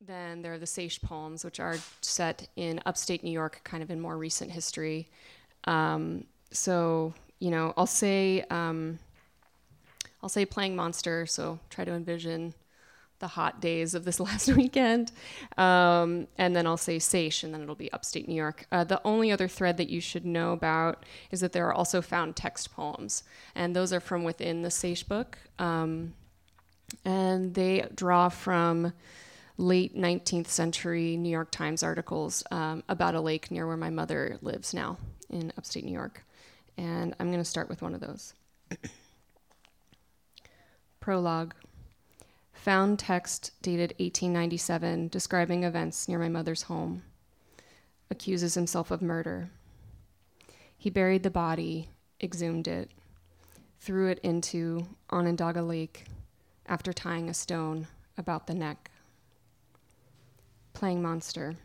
Then there are the Seiche poems, which are set in upstate New York, kind of in more recent history. Um, so, you know, I'll say um, I'll say playing monster. So try to envision the hot days of this last weekend, um, and then I'll say Seiche, and then it'll be upstate New York. Uh, the only other thread that you should know about is that there are also found text poems, and those are from within the Seiche book, um, and they draw from late 19th century New York Times articles um, about a lake near where my mother lives now in upstate New York. And I'm going to start with one of those. Prologue. Found text dated 1897 describing events near my mother's home. Accuses himself of murder. He buried the body, exhumed it, threw it into Onondaga Lake after tying a stone about the neck playing monster.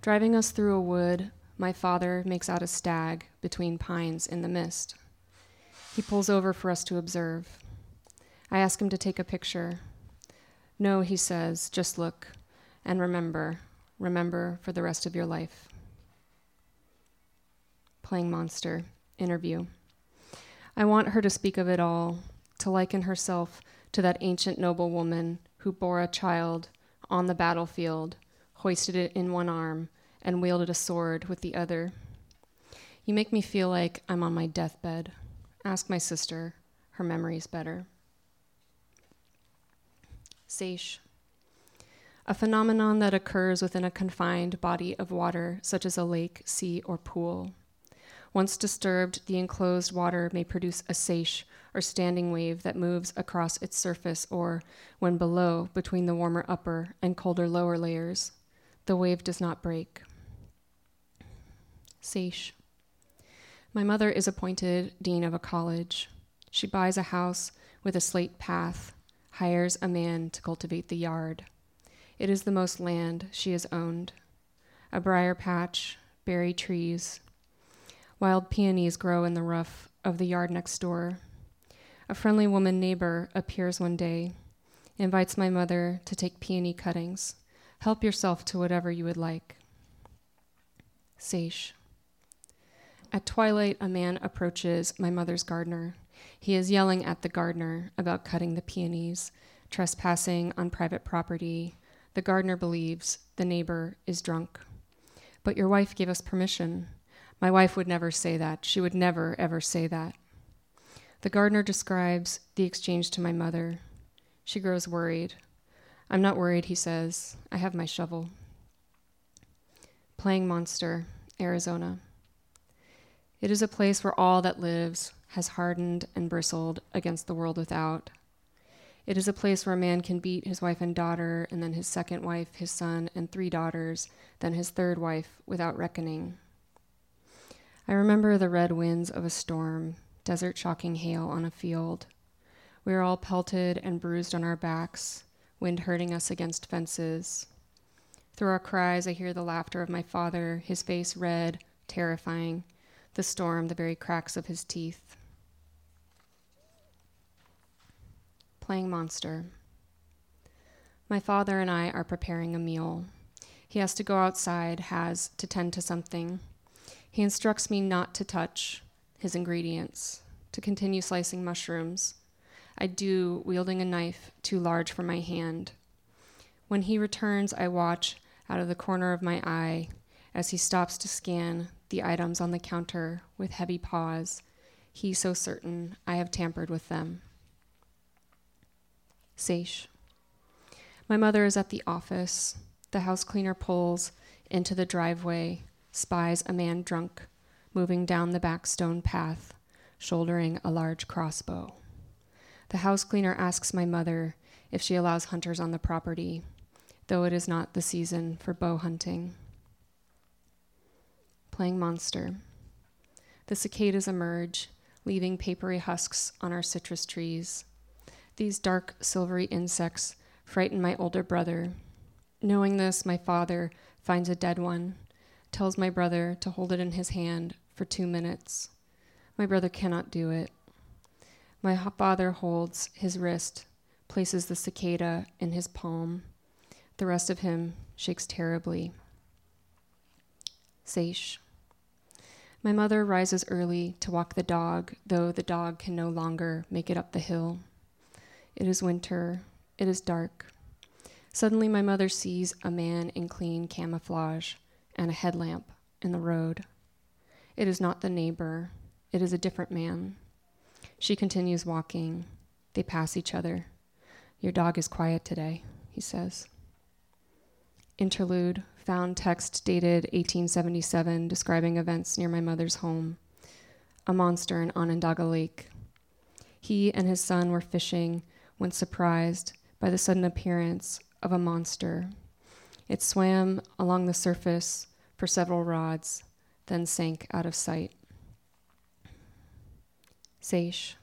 Driving us through a wood, my father makes out a stag between pines in the mist. He pulls over for us to observe. I ask him to take a picture. No, he says, just look and remember, remember for the rest of your life. Playing monster, interview. I want her to speak of it all, to liken herself to that ancient noble woman who bore a child on the battlefield, hoisted it in one arm, and wielded a sword with the other. You make me feel like I'm on my deathbed. Ask my sister, her memory's better. Seiche. A phenomenon that occurs within a confined body of water, such as a lake, sea, or pool. Once disturbed, the enclosed water may produce a seiche, or standing wave that moves across its surface, or, when below, between the warmer upper and colder lower layers, the wave does not break. Seiche. My mother is appointed dean of a college. She buys a house with a slate path, hires a man to cultivate the yard. It is the most land she has owned. A briar patch, berry trees, Wild peonies grow in the rough of the yard next door. A friendly woman neighbor appears one day, invites my mother to take peony cuttings. Help yourself to whatever you would like. Seiche. At twilight, a man approaches my mother's gardener. He is yelling at the gardener about cutting the peonies, trespassing on private property. The gardener believes the neighbor is drunk. But your wife gave us permission. My wife would never say that. She would never, ever say that. The gardener describes the exchange to my mother. She grows worried. I'm not worried, he says. I have my shovel. Playing Monster, Arizona. It is a place where all that lives has hardened and bristled against the world without. It is a place where a man can beat his wife and daughter, and then his second wife, his son, and three daughters, then his third wife, without reckoning. I remember the red winds of a storm, desert shocking hail on a field. We are all pelted and bruised on our backs, wind hurting us against fences. Through our cries, I hear the laughter of my father, his face red, terrifying, the storm, the very cracks of his teeth. Playing monster. My father and I are preparing a meal. He has to go outside, has to tend to something. He instructs me not to touch his ingredients, to continue slicing mushrooms. I do, wielding a knife too large for my hand. When he returns, I watch out of the corner of my eye as he stops to scan the items on the counter with heavy paws, he so certain I have tampered with them. Seiche. My mother is at the office. The house cleaner pulls into the driveway spies a man drunk moving down the back stone path, shouldering a large crossbow. The house cleaner asks my mother if she allows hunters on the property, though it is not the season for bow hunting. Playing monster. The cicadas emerge, leaving papery husks on our citrus trees. These dark, silvery insects frighten my older brother. Knowing this, my father finds a dead one, tells my brother to hold it in his hand for two minutes. My brother cannot do it. My father holds his wrist, places the cicada in his palm. The rest of him shakes terribly. Seiche. My mother rises early to walk the dog, though the dog can no longer make it up the hill. It is winter. It is dark. Suddenly, my mother sees a man in clean camouflage and a headlamp in the road. It is not the neighbor, it is a different man. She continues walking. They pass each other. Your dog is quiet today, he says. Interlude found text dated 1877 describing events near my mother's home. A monster in Onondaga Lake. He and his son were fishing when surprised by the sudden appearance of a monster. It swam along the surface for several rods, then sank out of sight. Seiche.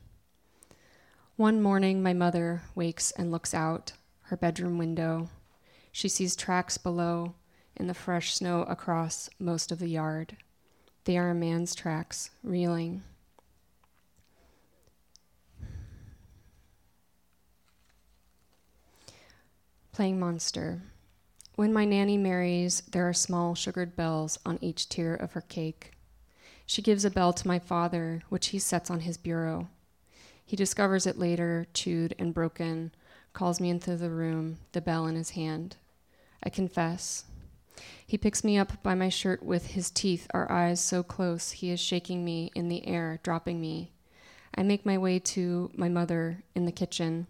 One morning, my mother wakes and looks out her bedroom window. She sees tracks below in the fresh snow across most of the yard. They are a man's tracks, reeling. Playing monster. When my nanny marries, there are small sugared bells on each tier of her cake. She gives a bell to my father, which he sets on his bureau. He discovers it later, chewed and broken, calls me into the room, the bell in his hand. I confess. He picks me up by my shirt with his teeth, our eyes so close, he is shaking me in the air, dropping me. I make my way to my mother in the kitchen.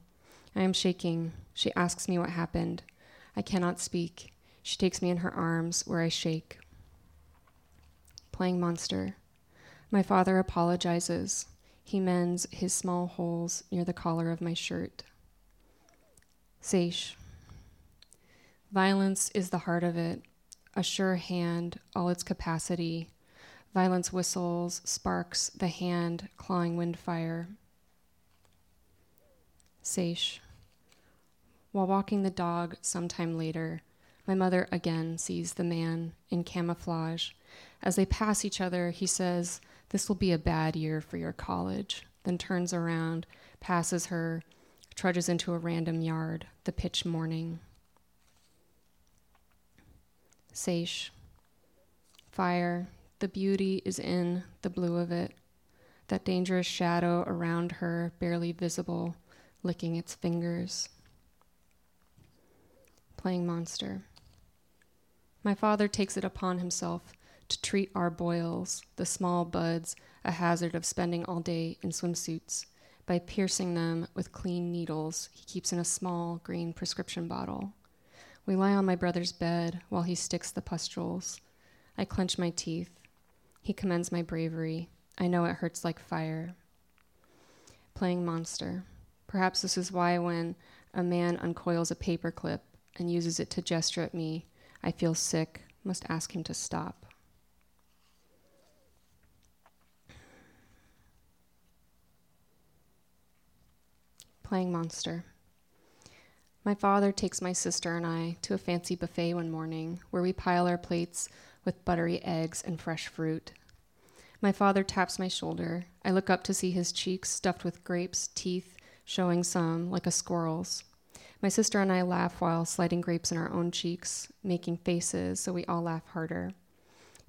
I am shaking. She asks me what happened. I cannot speak. She takes me in her arms, where I shake. Playing monster. My father apologizes. He mends his small holes near the collar of my shirt. Seiche. Violence is the heart of it, a sure hand, all its capacity. Violence whistles, sparks, the hand clawing windfire. Seiche. While walking the dog sometime later, my mother again sees the man in camouflage. As they pass each other, he says, This will be a bad year for your college, then turns around, passes her, trudges into a random yard, the pitch morning. Seiche. Fire, the beauty is in the blue of it, that dangerous shadow around her, barely visible, licking its fingers playing monster. My father takes it upon himself to treat our boils, the small buds, a hazard of spending all day in swimsuits, by piercing them with clean needles he keeps in a small green prescription bottle. We lie on my brother's bed while he sticks the pustules. I clench my teeth. He commends my bravery. I know it hurts like fire. Playing monster. Perhaps this is why when a man uncoils a paperclip and uses it to gesture at me. I feel sick, must ask him to stop. Playing monster. My father takes my sister and I to a fancy buffet one morning where we pile our plates with buttery eggs and fresh fruit. My father taps my shoulder. I look up to see his cheeks stuffed with grapes, teeth showing some like a squirrel's. My sister and I laugh while sliding grapes in our own cheeks, making faces so we all laugh harder.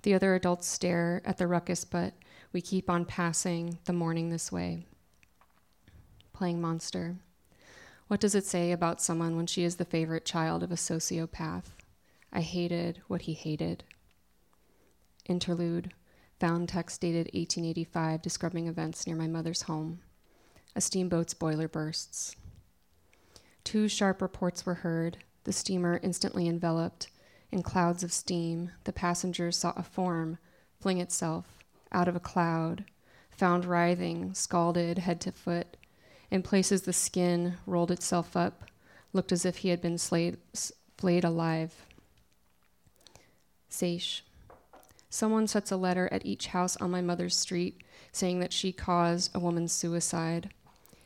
The other adults stare at the ruckus, but we keep on passing the morning this way. Playing monster. What does it say about someone when she is the favorite child of a sociopath? I hated what he hated. Interlude. Found text dated 1885 describing events near my mother's home. A steamboat's boiler bursts. Two sharp reports were heard. The steamer instantly enveloped. In clouds of steam, the passengers saw a form fling itself out of a cloud, found writhing, scalded head to foot. In places, the skin rolled itself up, looked as if he had been slayed, flayed alive. Seiche. Someone sets a letter at each house on my mother's street saying that she caused a woman's suicide,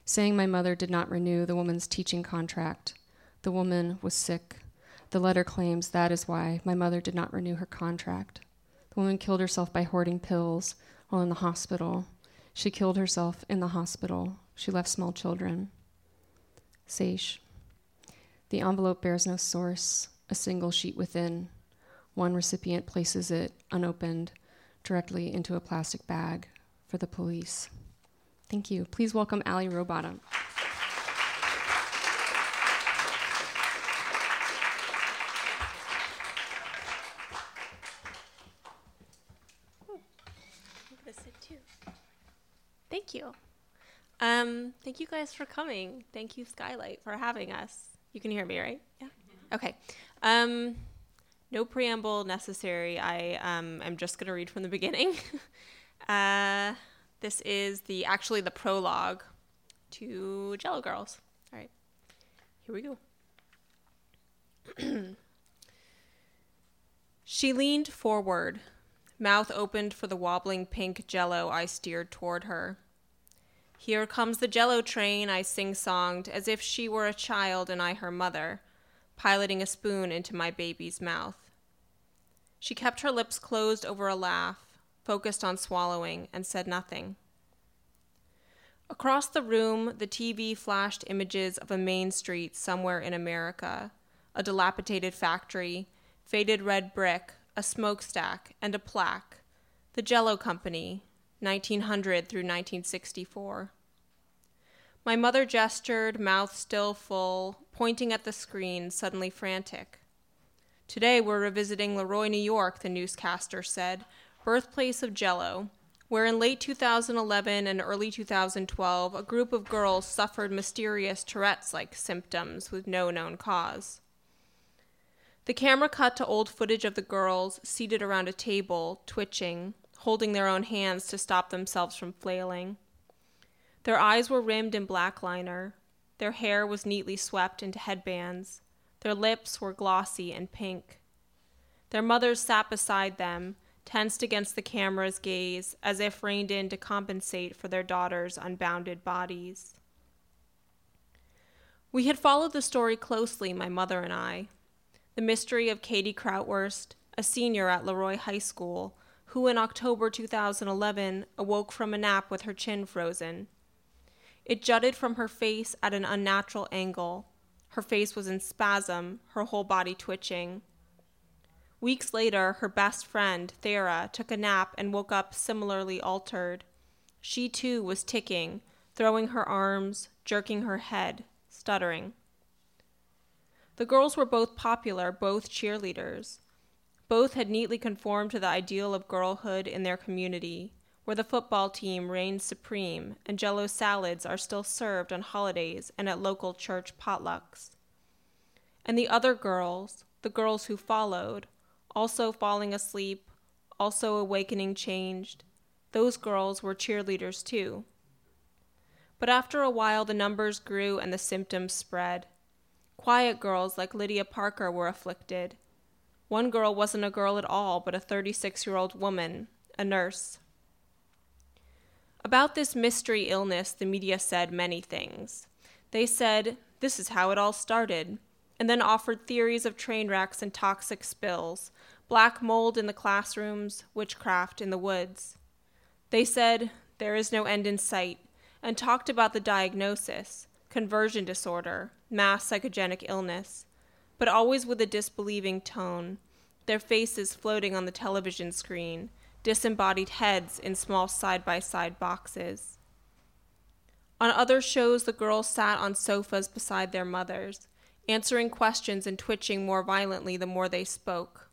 saying my mother did not renew the woman's teaching contract. The woman was sick. The letter claims that is why my mother did not renew her contract. The woman killed herself by hoarding pills while in the hospital. She killed herself in the hospital. She left small children. Seiche. The envelope bears no source, a single sheet within. One recipient places it, unopened, directly into a plastic bag for the police. Thank you. Please welcome Allie Rowbottom. Thank you. Um, thank you guys for coming. Thank you, Skylight, for having us. You can hear me, right? Yeah. Okay. Um, no preamble necessary. I um, am just going to read from the beginning. uh, this is the actually the prologue to Jello Girls. All right, here we go. she leaned forward, mouth opened for the wobbling pink jello I steered toward her. Here comes the jello train, I sing songed, as if she were a child and I her mother piloting a spoon into my baby's mouth. She kept her lips closed over a laugh, focused on swallowing, and said nothing. Across the room, the TV flashed images of a main street somewhere in America, a dilapidated factory, faded red brick, a smokestack, and a plaque. The Jello Company, 1900 through 1964. My mother gestured, mouth still full, pointing at the screen, suddenly frantic. Today we're revisiting Leroy, New York, the newscaster said, birthplace of Jello, where in late 2011 and early 2012 a group of girls suffered mysterious Tourette's like symptoms with no known cause. The camera cut to old footage of the girls seated around a table, twitching, holding their own hands to stop themselves from flailing. Their eyes were rimmed in black liner. Their hair was neatly swept into headbands. Their lips were glossy and pink. Their mothers sat beside them, tensed against the camera's gaze, as if reined in to compensate for their daughters' unbounded bodies. We had followed the story closely, my mother and I. The mystery of Katie Krautwurst, a senior at Leroy High School, who in October 2011 awoke from a nap with her chin frozen. It jutted from her face at an unnatural angle. Her face was in spasm, her whole body twitching. Weeks later, her best friend, Thera, took a nap and woke up similarly altered. She too was ticking, throwing her arms, jerking her head, stuttering. The girls were both popular, both cheerleaders. Both had neatly conformed to the ideal of girlhood in their community where the football team reigns supreme and jello salads are still served on holidays and at local church potlucks. And the other girls, the girls who followed, also falling asleep, also awakening changed, those girls were cheerleaders too. But after a while, the numbers grew and the symptoms spread. Quiet girls like Lydia Parker were afflicted. One girl wasn't a girl at all, but a 36 year old woman, a nurse. About this mystery illness, the media said many things. They said, this is how it all started, and then offered theories of train wrecks and toxic spills, black mold in the classrooms, witchcraft in the woods. They said, there is no end in sight, and talked about the diagnosis conversion disorder, mass psychogenic illness, but always with a disbelieving tone, their faces floating on the television screen, disembodied heads in small side by side boxes. On other shows, the girls sat on sofas beside their mothers, answering questions and twitching more violently the more they spoke.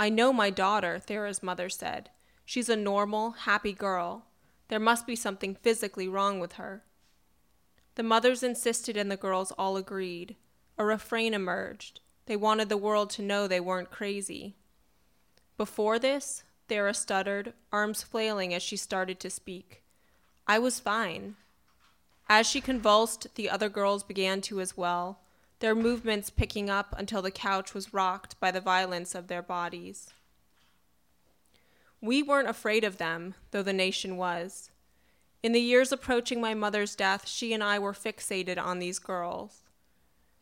I know my daughter, Thera's mother said. She's a normal, happy girl. There must be something physically wrong with her. The mothers insisted, and the girls all agreed. A refrain emerged. They wanted the world to know they weren't crazy. Before this, Thera stuttered, arms flailing as she started to speak. I was fine. As she convulsed, the other girls began to as well, their movements picking up until the couch was rocked by the violence of their bodies. We weren't afraid of them, though the nation was. In the years approaching my mother's death, she and I were fixated on these girls.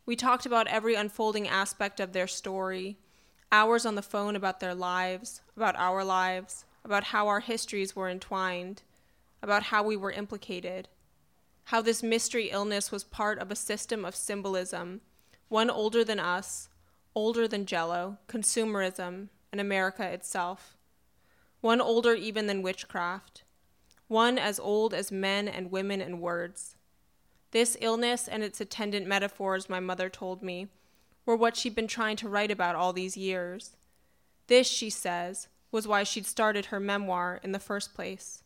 We talked about every unfolding aspect of their story, hours on the phone about their lives, about our lives, about how our histories were entwined, about how we were implicated, how this mystery illness was part of a system of symbolism, one older than us, older than Jello, consumerism, and America itself, one older even than witchcraft, one as old as men and women and words. This illness and its attendant metaphors, my mother told me, were what she'd been trying to write about all these years. This, she says, was why she'd started her memoir in the first place.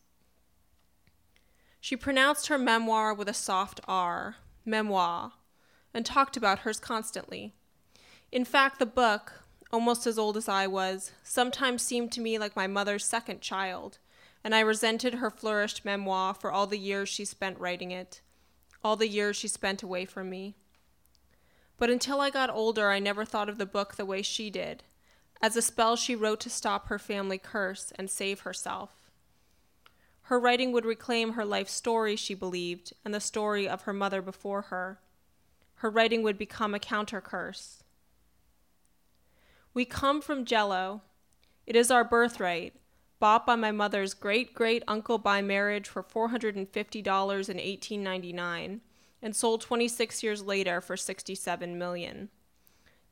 She pronounced her memoir with a soft R, memoir, and talked about hers constantly. In fact, the book, almost as old as I was, sometimes seemed to me like my mother's second child, and I resented her flourished memoir for all the years she spent writing it, all the years she spent away from me. But until I got older, I never thought of the book the way she did, as a spell she wrote to stop her family curse and save herself. Her writing would reclaim her life story, she believed, and the story of her mother before her. Her writing would become a counter curse. We come from Jello. It is our birthright, bought by my mother's great great uncle by marriage for $450 in 1899 and sold 26 years later for 67 million.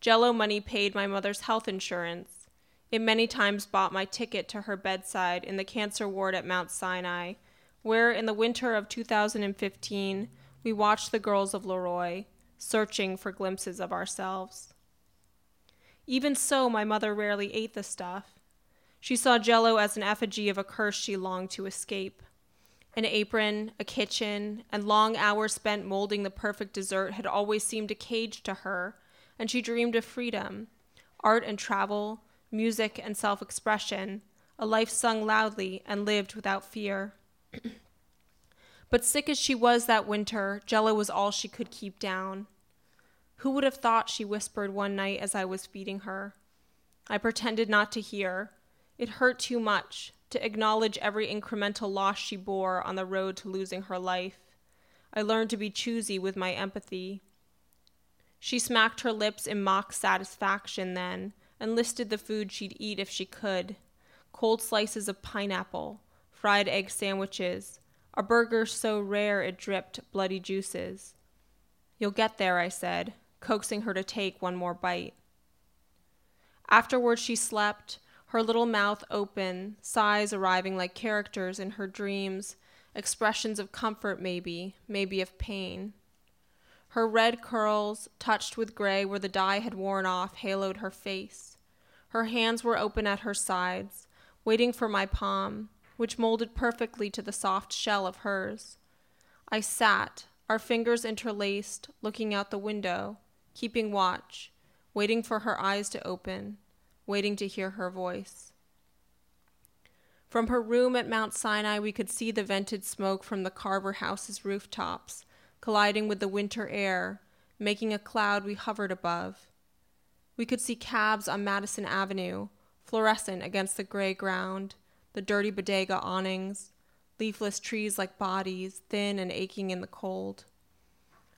Jello money paid my mother's health insurance. It many times bought my ticket to her bedside in the cancer ward at Mount Sinai, where in the winter of 2015 we watched the girls of Leroy, searching for glimpses of ourselves. Even so, my mother rarely ate the stuff. She saw jello as an effigy of a curse she longed to escape. An apron, a kitchen, and long hours spent molding the perfect dessert had always seemed a cage to her, and she dreamed of freedom, art and travel, music and self expression, a life sung loudly and lived without fear. but sick as she was that winter, Jello was all she could keep down. Who would have thought, she whispered one night as I was feeding her. I pretended not to hear. It hurt too much, to acknowledge every incremental loss she bore on the road to losing her life. I learned to be choosy with my empathy. She smacked her lips in mock satisfaction then and listed the food she'd eat if she could cold slices of pineapple, fried egg sandwiches, a burger so rare it dripped bloody juices. You'll get there, I said, coaxing her to take one more bite. Afterward, she slept, her little mouth open, sighs arriving like characters in her dreams, expressions of comfort, maybe, maybe of pain. Her red curls, touched with gray where the dye had worn off, haloed her face. Her hands were open at her sides, waiting for my palm, which molded perfectly to the soft shell of hers. I sat, our fingers interlaced, looking out the window, keeping watch, waiting for her eyes to open waiting to hear her voice. From her room at Mount Sinai, we could see the vented smoke from the Carver house's rooftops, colliding with the winter air, making a cloud we hovered above. We could see cabs on Madison Avenue, fluorescent against the gray ground, the dirty bodega awnings, leafless trees like bodies, thin and aching in the cold.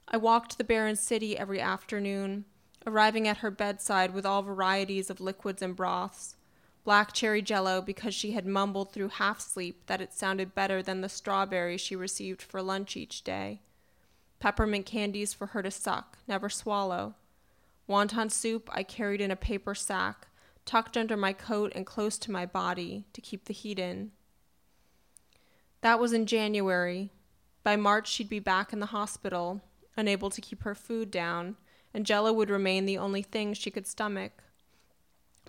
I walked the barren city every afternoon, arriving at her bedside with all varieties of liquids and broths. Black cherry jello because she had mumbled through half sleep that it sounded better than the strawberries she received for lunch each day. Peppermint candies for her to suck, never swallow. Wonton soup I carried in a paper sack, tucked under my coat and close to my body to keep the heat in. That was in January. By March, she'd be back in the hospital, unable to keep her food down and jello would remain the only thing she could stomach.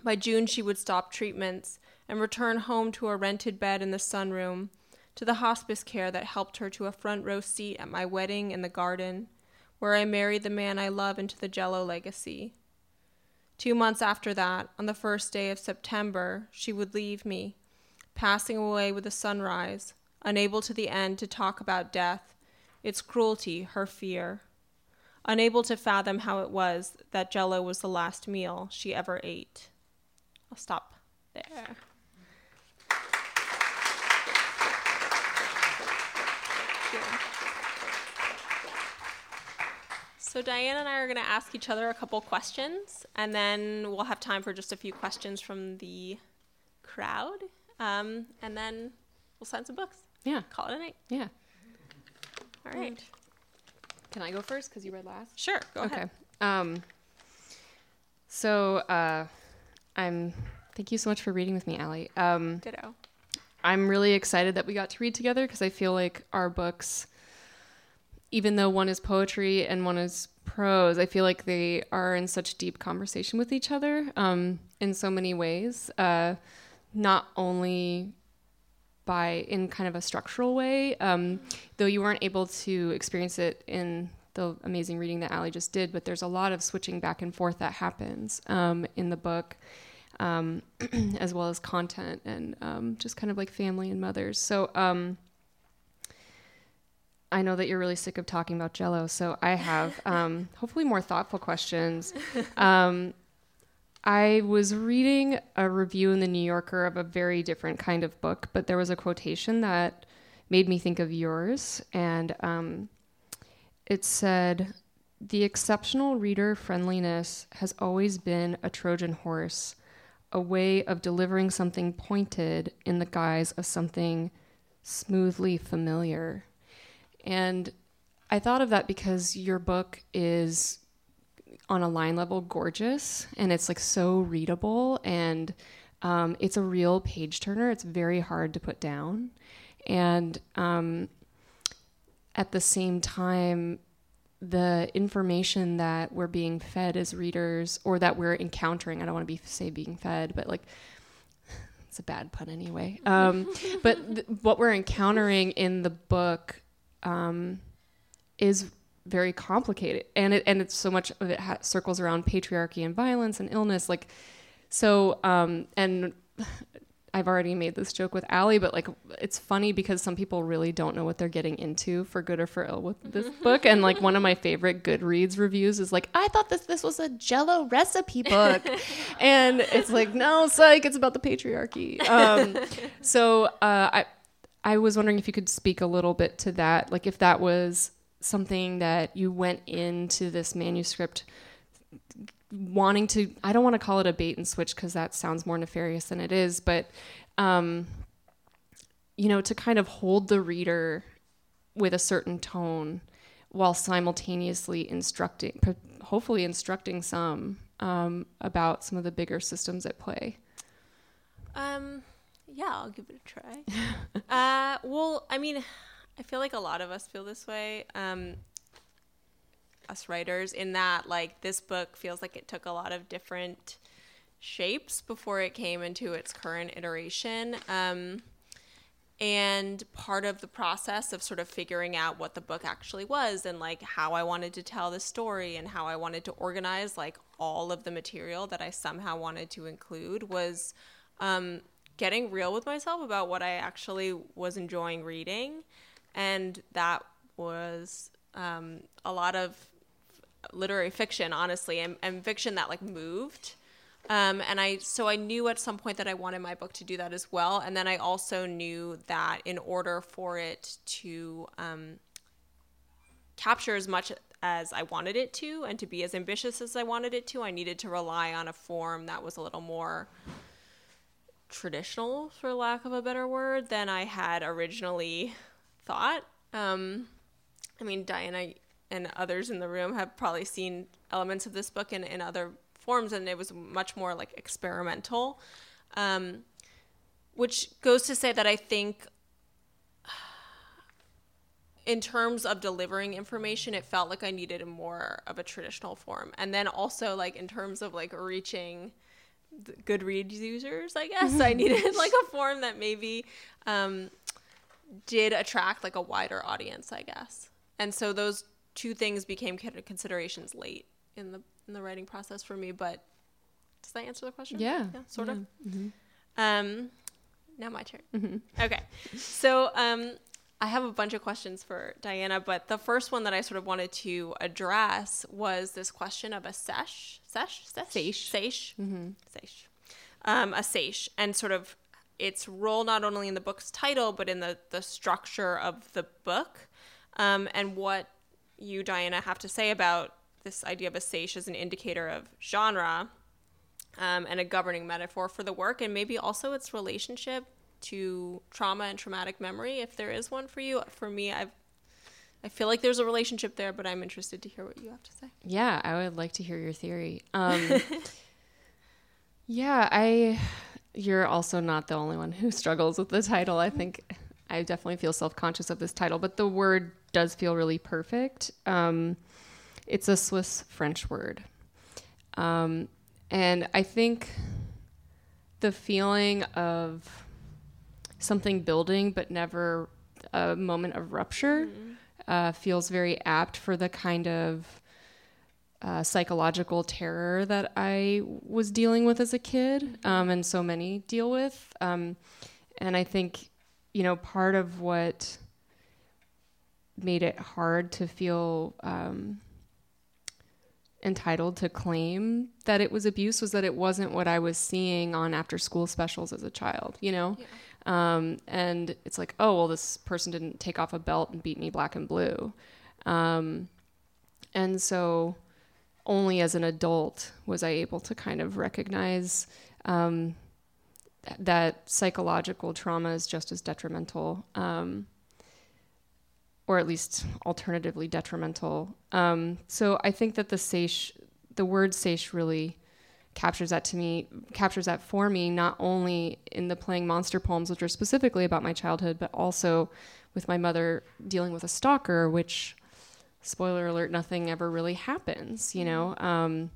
By June, she would stop treatments and return home to a rented bed in the sunroom, to the hospice care that helped her to a front row seat at my wedding in the garden, where I married the man I love into the jello legacy. Two months after that, on the first day of September, she would leave me, passing away with the sunrise, unable to the end to talk about death, its cruelty, her fear unable to fathom how it was that jello was the last meal she ever ate. I'll stop there. So Diana and I are going to ask each other a couple questions, and then we'll have time for just a few questions from the crowd, um, and then we'll sign some books. Yeah. Call it a night. Yeah. All right. Can I go first because you read last? Sure. Go okay. ahead. Um. So, uh, I'm. Thank you so much for reading with me, Allie. Um, Ditto. I'm really excited that we got to read together because I feel like our books, even though one is poetry and one is prose, I feel like they are in such deep conversation with each other um, in so many ways. Uh, not only by in kind of a structural way, um, though you weren't able to experience it in the amazing reading that Allie just did, but there's a lot of switching back and forth that happens um, in the book um, as well as content and um, just kind of like family and mothers. So um, I know that you're really sick of talking about Jello, so I have um, hopefully more thoughtful questions. Um, I was reading a review in the New Yorker of a very different kind of book, but there was a quotation that made me think of yours, and um, it said, "The exceptional reader friendliness has always been a Trojan horse." a way of delivering something pointed in the guise of something smoothly familiar. And I thought of that because your book is on a line level gorgeous and it's like so readable and um, it's a real page turner. It's very hard to put down. And um, at the same time, the information that we're being fed as readers or that we're encountering i don't want to be say being fed but like it's a bad pun anyway um, but th- what we're encountering in the book um, is very complicated and it and it's so much of it ha- circles around patriarchy and violence and illness like so um, and I've already made this joke with Allie, but like it's funny because some people really don't know what they're getting into for good or for ill with this book. And like one of my favorite Goodreads reviews is like, I thought this this was a Jello recipe book, and it's like, no, psych, it's about the patriarchy. Um, so uh, I I was wondering if you could speak a little bit to that, like if that was something that you went into this manuscript wanting to i don't want to call it a bait and switch because that sounds more nefarious than it is but um you know to kind of hold the reader with a certain tone while simultaneously instructing hopefully instructing some um, about some of the bigger systems at play. Um, yeah, I'll give it a try. uh, well, I mean, I feel like a lot of us feel this way. Um, us writers, in that like this book feels like it took a lot of different shapes before it came into its current iteration. Um, and part of the process of sort of figuring out what the book actually was and like how I wanted to tell the story and how I wanted to organize like all of the material that I somehow wanted to include was um, getting real with myself about what I actually was enjoying reading. And that was um, a lot of literary fiction, honestly, and, and fiction that like moved. Um, and I so I knew at some point that I wanted my book to do that as well. And then I also knew that in order for it to um, capture as much as I wanted it to and to be as ambitious as I wanted it to, I needed to rely on a form that was a little more traditional, for lack of a better word, than I had originally thought. Um, I mean, Diana and others in the room have probably seen elements of this book in, in other forms, and it was much more like experimental. Um, which goes to say that I think, in terms of delivering information, it felt like I needed a more of a traditional form. And then also, like, in terms of like reaching Goodreads users, I guess I needed like a form that maybe um, did attract like a wider audience, I guess. And so those two things became kind of considerations late in the in the writing process for me. But does that answer the question? Yeah, yeah sort yeah. of. Um, now my turn. Okay, so um, I have a bunch of questions for Diana, but the first one that I sort of wanted to address was this question of a sesh, sesh, sesh, Seiche. seiche, seiche, um, a sesh, and sort of its role not only in the book's title but in the the structure of the book, um, and what you Diana have to say about this idea of a sesh as an indicator of genre um, and a governing metaphor for the work, and maybe also its relationship to trauma and traumatic memory, if there is one for you. For me, I've I feel like there's a relationship there, but I'm interested to hear what you have to say. Yeah, I would like to hear your theory. Um, yeah, I. You're also not the only one who struggles with the title. I think I definitely feel self conscious of this title, but the word does feel really perfect. Um, it's a Swiss French word. Um, and I think the feeling of something building but never a moment of rupture mm-hmm. uh, feels very apt for the kind of uh, psychological terror that I was dealing with as a kid, um, and so many deal with. Um, and I think, you know, part of what made it hard to feel um, entitled to claim that it was abuse was that it wasn't what I was seeing on after school specials as a child, you know? Yeah. Um, and it's like, oh, well, this person didn't take off a belt and beat me black and blue. Um, and so only as an adult was I able to kind of recognize um, that psychological trauma is just as detrimental, um, or at least alternatively detrimental. Um, so I think that the seiche, the word seiche really captures that to me captures that for me not only in the playing monster poems which are specifically about my childhood but also with my mother dealing with a stalker which spoiler alert nothing ever really happens you know mm-hmm. um,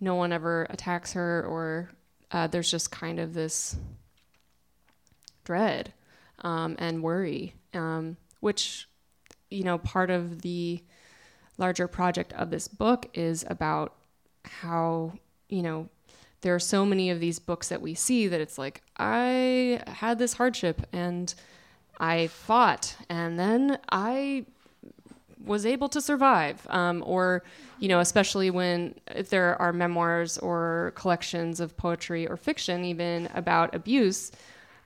no one ever attacks her or uh, there's just kind of this dread um, and worry um, which you know part of the larger project of this book is about how you know, there are so many of these books that we see that it's like, I had this hardship and I fought and then I was able to survive. Um, or, you know, especially when if there are memoirs or collections of poetry or fiction, even about abuse,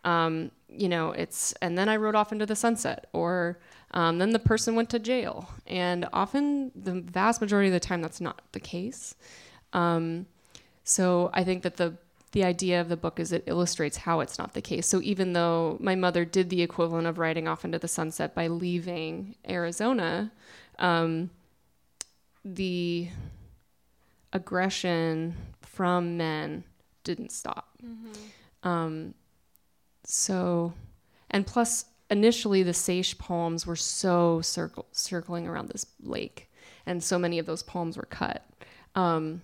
um, you know, it's, and then I rode off into the sunset or, um, then the person went to jail. And often, the vast majority of the time, that's not the case. Um, so I think that the the idea of the book is it illustrates how it's not the case. So even though my mother did the equivalent of riding off into the sunset by leaving Arizona, um, the aggression from men didn't stop. Mm-hmm. Um, so, and plus, initially the Seiche poems were so circle, circling around this lake, and so many of those poems were cut. Um,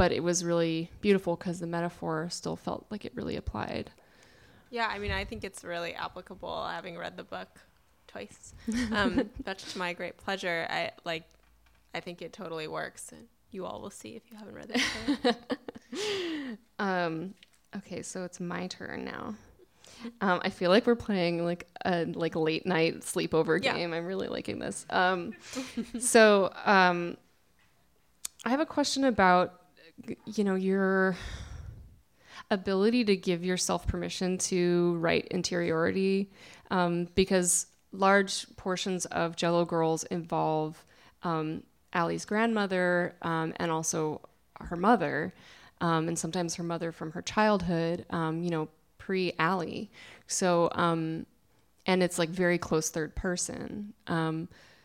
but it was really beautiful because the metaphor still felt like it really applied. Yeah, I mean, I think it's really applicable having read the book twice, um, much to my great pleasure. I like, I think it totally works, you all will see if you haven't read it. um, okay, so it's my turn now. Um, I feel like we're playing like a like late night sleepover game. Yeah. I'm really liking this. Um, so um, I have a question about you know, your ability to give yourself permission to write interiority, um, because large portions of Jello Girls involve um, Allie's grandmother um, and also her mother, um, and sometimes her mother from her childhood, um, you know, pre Allie. So, um, and it's like very close third person.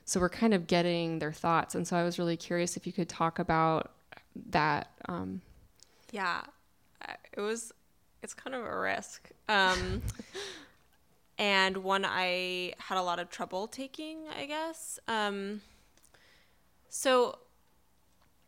so we're kind of getting their thoughts. And so I was really curious if you could talk about that. Um, yeah, it was. It's kind of a risk, um, and one I had a lot of trouble taking. I guess. Um, so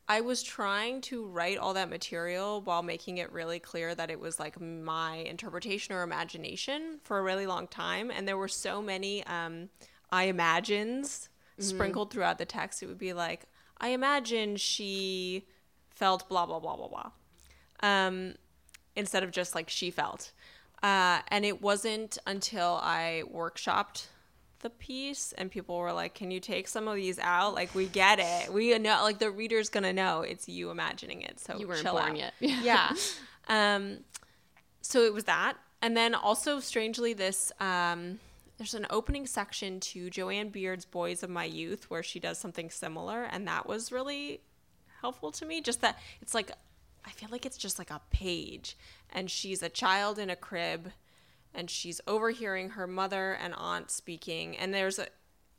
I was trying to write all that material while making it really clear that it was like my interpretation or imagination for a really long time. And there were so many um, I imagines mm-hmm. sprinkled throughout the text. It would be like, I imagine she felt blah blah blah blah blah um, instead of just like she felt. Uh, and it wasn't until i workshopped the piece and people were like can you take some of these out? Like we get it. We know like the reader's gonna know it's you imagining it. So you weren't chill born out. yet. Yeah. Um, so it was that. And then also strangely this um, there's an opening section to Jo Ann Beard's boys of my youth where she does something similar. And that was really helpful to me. Just that it's like I feel like it's just like a page, and she's a child in a crib, and she's overhearing her mother and aunt speaking, and there's a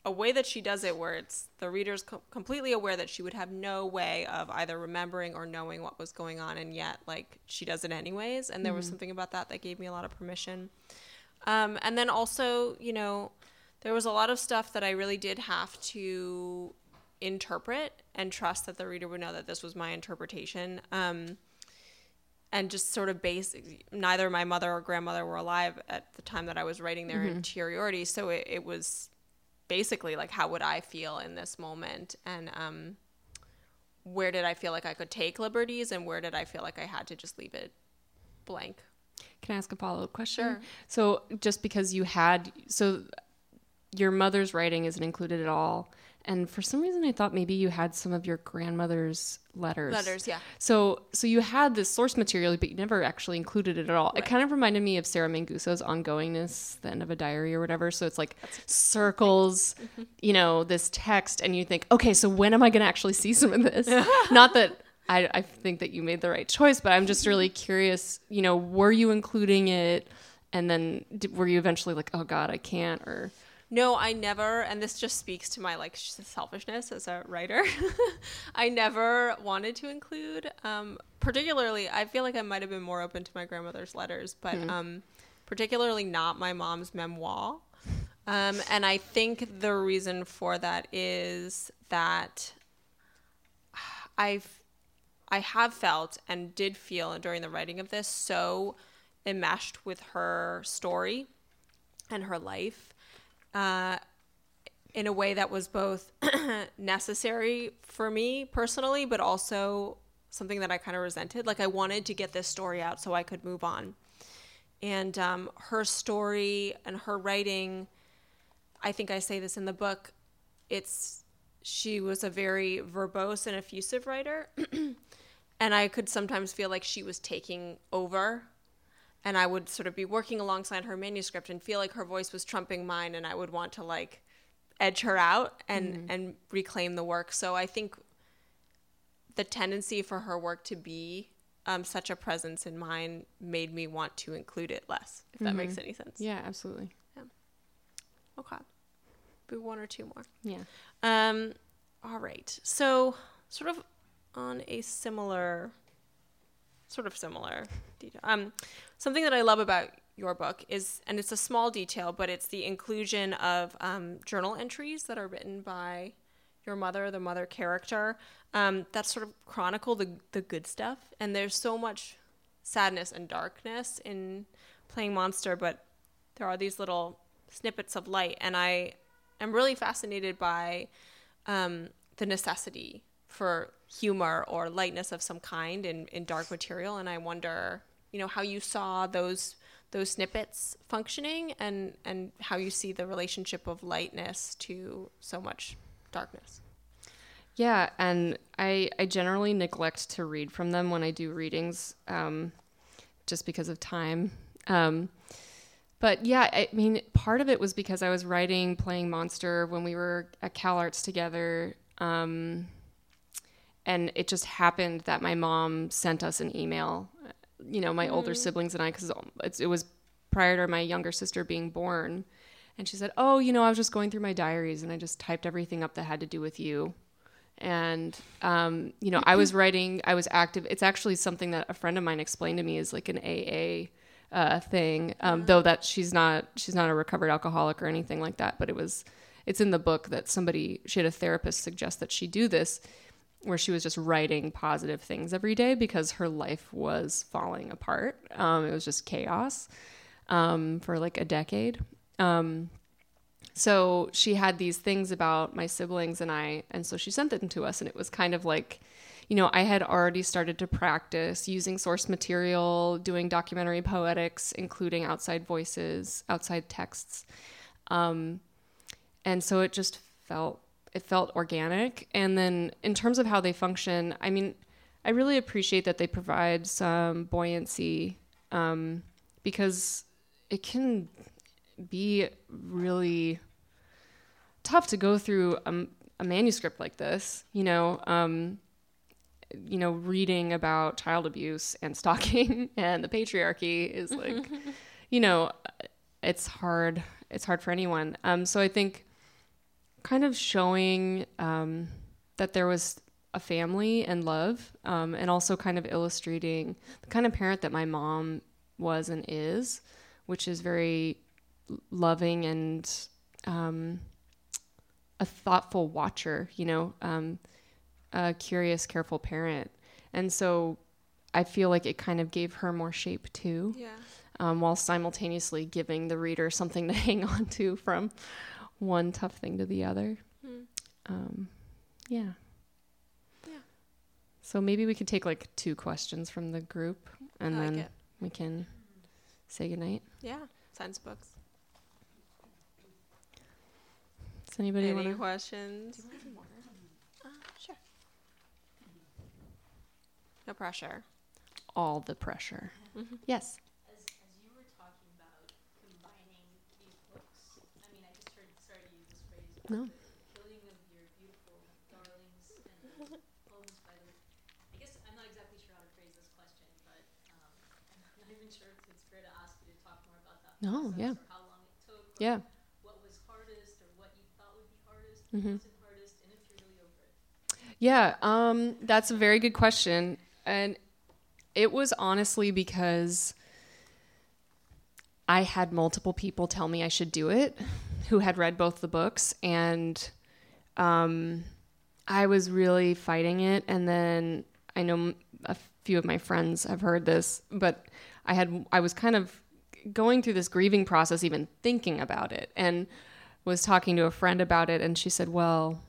a way that she does it where it's the reader's co- completely aware that she would have no way of either remembering or knowing what was going on and yet like she does it anyways. And there was something about that that gave me a lot of permission. Um, and then also you know there was a lot of stuff that i really did have to interpret and trust that the reader would know that this was my interpretation um, and just sort of base neither my mother or grandmother were alive at the time that i was writing their interiority so it, it was basically like how would i feel in this moment and um, where did i feel like i could take liberties and where did i feel like i had to just leave it blank Can I ask a follow up question? Sure. So just because you had so your mother's writing isn't included at all. And for some reason I thought maybe you had some of your grandmother's letters. Letters, yeah. So so you had this source material, but you never actually included it at all. It kind of reminded me of Sarah Manguso's ongoingness, the end of a diary or whatever. So it's like circles, Mm-hmm. you know, this text, and you think, okay, so when am I going to actually see some of this? Not that I, I think that you made the right choice, but I'm just really curious. You know, were you including it, and then did, were you eventually like, oh God, I can't, or No, I never, and this just speaks to my like selfishness as a writer. I never wanted to include, um, particularly. I feel like I might have been more open to my grandmother's letters, but um, particularly not my mom's memoir. Um, and I think the reason for that is that I've I have felt and did feel during the writing of this so enmeshed with her story and her life in a way that was both necessary for me personally, but also something that I kind of resented. Like I wanted to get this story out so I could move on. And um, her story and her writing, I think I say this in the book, it's she was a very verbose and effusive writer. and I could sometimes feel like she was taking over and I would sort of be working alongside her manuscript and feel like her voice was trumping mine and I would want to like edge her out and and reclaim the work. So I think the tendency for her work to be um, such a presence in mine made me want to include it less, if that makes any sense. yeah, absolutely, Yeah. Okay. Maybe one or two more. yeah. Um, all right. So, sort of on a similar, sort of similar detail. Um, something that I love about your book is, and it's a small detail, but it's the inclusion of um, journal entries that are written by your mother, the mother character, um, that sort of chronicle the the good stuff. And there's so much sadness and darkness in playing monster, but there are these little snippets of light, and I am really fascinated by um, the necessity for humor or lightness of some kind in, in dark material. And I wonder, you know, how you saw those those snippets functioning and and how you see the relationship of lightness to so much darkness. Yeah, and I I generally neglect to read from them when I do readings, um, just because of time. Um, but yeah, I mean, part of it was because I was writing playing Monster when we were at Cal Arts together, um, and it just happened that my mom sent us an email. You know, my older siblings and I, because it was prior to my younger sister being born, and she said, "Oh, you know, I was just going through my diaries and I just typed everything up that had to do with you." and um, you know i was writing i was active. It's actually something that a friend of mine explained to me is like an aa uh, thing um, though that she's not she's not a recovered alcoholic or anything like that but it was it's in the book that somebody she had a therapist suggest that she do this where she was just writing positive things every day because her life was falling apart. Um, it was just chaos um, for like a decade. Um, so she had these things about my siblings and I, and so she sent them to us, and it was kind of like, you know, I had already started to practice using source material, doing documentary poetics, including outside voices, outside texts, um, and so it just felt it felt organic. And then in terms of how they function, I mean, I really appreciate that they provide some buoyancy um, because it can be really tough to go through a, a manuscript like this, you know. Um, you know, reading about child abuse and stalking and the patriarchy is like, you know, it's hard. It's hard for anyone. Um, so I think kind of showing um, that there was a family and love, um, and also kind of illustrating the kind of parent that my mom was and is, which is very loving and um, a thoughtful watcher, you know, um, a curious, careful parent. And so I feel like it kind of gave her more shape too, Yeah. um, while simultaneously giving the reader something to hang on to from one tough thing to the other. Um, yeah. Yeah. So maybe we could take like two questions from the group and like then it. we can say goodnight. Yeah. Science books. Does anybody Any want to? questions? Uh, sure. No pressure. All the pressure. Yes. As, as you were talking about combining these books, I mean, I just heard, sorry to use this phrase, but No. the killing your beautiful darlings and poems by the, I guess, I'm not exactly sure how to phrase this question, but, um, I'm not even sure if it's fair to ask you to talk more about that No, yeah. how long it took, or Yeah. what was hardest, or what you thought would be hardest, Mhm. what wasn't hardest, and if you're really over it. Yeah, um, that's a very good question. And it was honestly because I had multiple people tell me I should do it who had read both the books. And um, I was really fighting it. And then I know a few of my friends have heard this, but I had, I was kind of going through this grieving process, even thinking about it, and was talking to a friend about it. And she said, Well,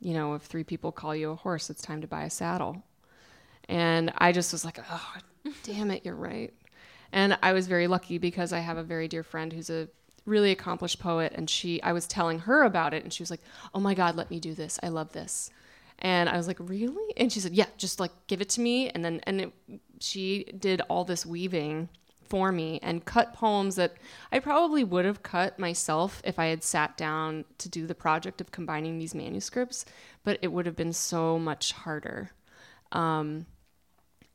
you know, if three people call you a horse, it's time to buy a saddle. And I just was like, oh, damn it, you're right. And I was very lucky because I have a very dear friend who's a really accomplished poet. And she, I was telling her about it, and she was like, oh my God, let me do this. I love this. And I was like, really? And she said, yeah, just like give it to me. And then, and it, she did all this weaving for me and cut poems that I probably would have cut myself if I had sat down to do the project of combining these manuscripts, but it would have been so much harder. Um,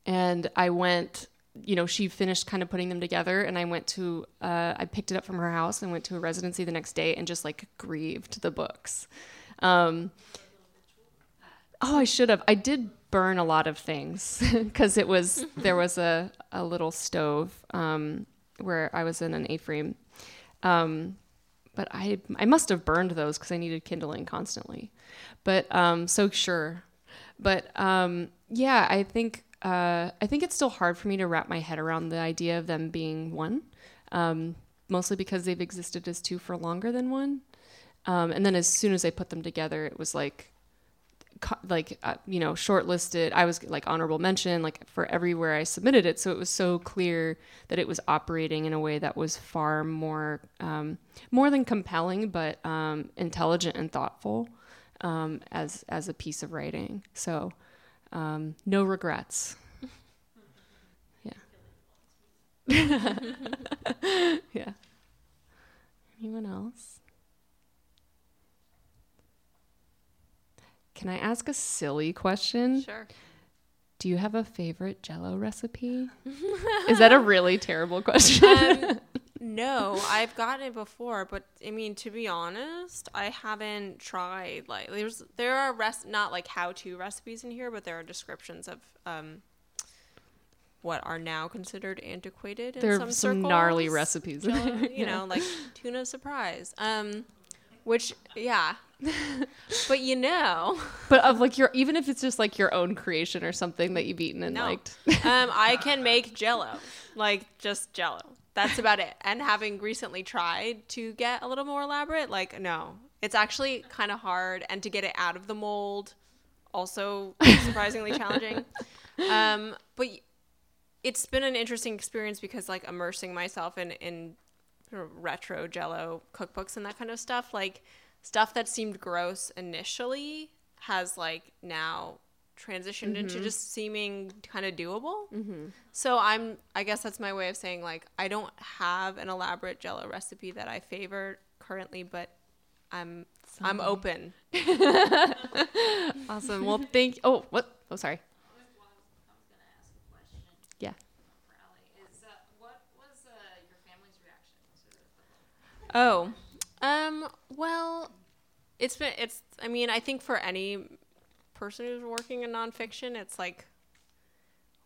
and I went, you know, she finished kind of putting them together, and I went to, uh, I picked it up from her house and went to a residency the next day and just like grieved the books. Um, oh, I should have. I did burn a lot of things because it was there was a a little stove um, where I was in an A-frame. Um, but I I must have burned those because I needed kindling constantly. But um, so sure. But um, yeah, I think uh, I think it's still hard for me to wrap my head around the idea of them being one, um, mostly because they've existed as two for longer than one. Um, and then as soon as I put them together, it was like like uh, you know shortlisted. I was like honorable mention like for everywhere i submitted it. So it was so clear that it was operating in a way that was far more um, more than compelling but um, intelligent and thoughtful um, as as a piece of writing. So um, no regrets yeah yeah anyone else Can I ask a silly question? Sure. Do you have a favorite jello recipe? Is that a really terrible question? Um, no, I've gotten it before, but I mean, to be honest, I haven't tried. Like, there's there are res- not like how to recipes in here, but there are descriptions of um, what are now considered antiquated in there some are some gnarly circles. recipes. Jello, you know, like tuna surprise. Um, which yeah, but you know, but of like your even if it's just like your own creation or something that you've eaten and No. liked. um, I can make Jello, like just Jello. That's about it. And having recently tried to get a little more elaborate, like no, it's actually kind of hard, and to get it out of the mold, also surprisingly challenging. Um, but it's been an interesting experience because like immersing myself in in retro Jello cookbooks and that kind of stuff, like stuff that seemed gross initially has like now transitioned mm-hmm. into just seeming kind of doable. Mm-hmm. So I'm, I guess that's my way of saying like I don't have an elaborate Jello recipe that I favor currently, but I'm Someday. I'm open. awesome. Well, thank. You. Oh, what? Oh, sorry. Yeah. Oh, um, well, it's been, it's, I mean, I think for any person who's working in nonfiction, it's like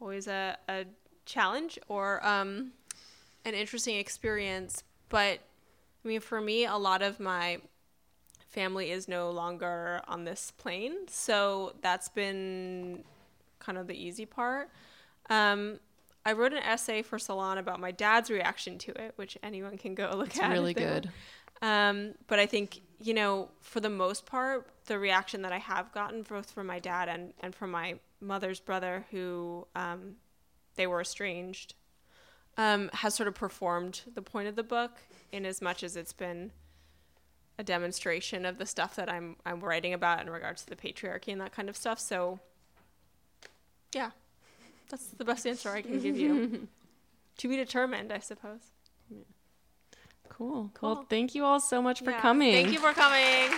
always a a challenge or um an interesting experience. But I mean, for me, a lot of my family is no longer on this plane, so that's been kind of the easy part. Um, I wrote an essay for Salon about my dad's reaction to it, which anyone can go look It's at. really good. Um, but I think, you know, for the most part, the reaction that I have gotten both from my dad and, and from my mother's brother, who um, they were estranged, um, has sort of performed the point of the book in as much as it's been a demonstration of the stuff that I'm I'm writing about in regards to the patriarchy and that kind of stuff. So yeah. That's the best answer I can give you. to be determined, I suppose. Cool. Cool. Well, thank you all so much for Yeah. coming. Thank you for coming.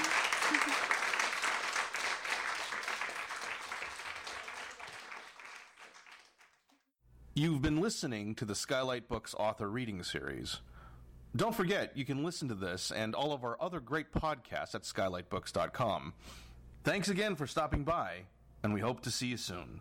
You've been listening to the Skylight Books author reading series. Don't forget, you can listen to this and all of our other great podcasts at skylightbooks.com. Thanks again for stopping by, and we hope to see you soon.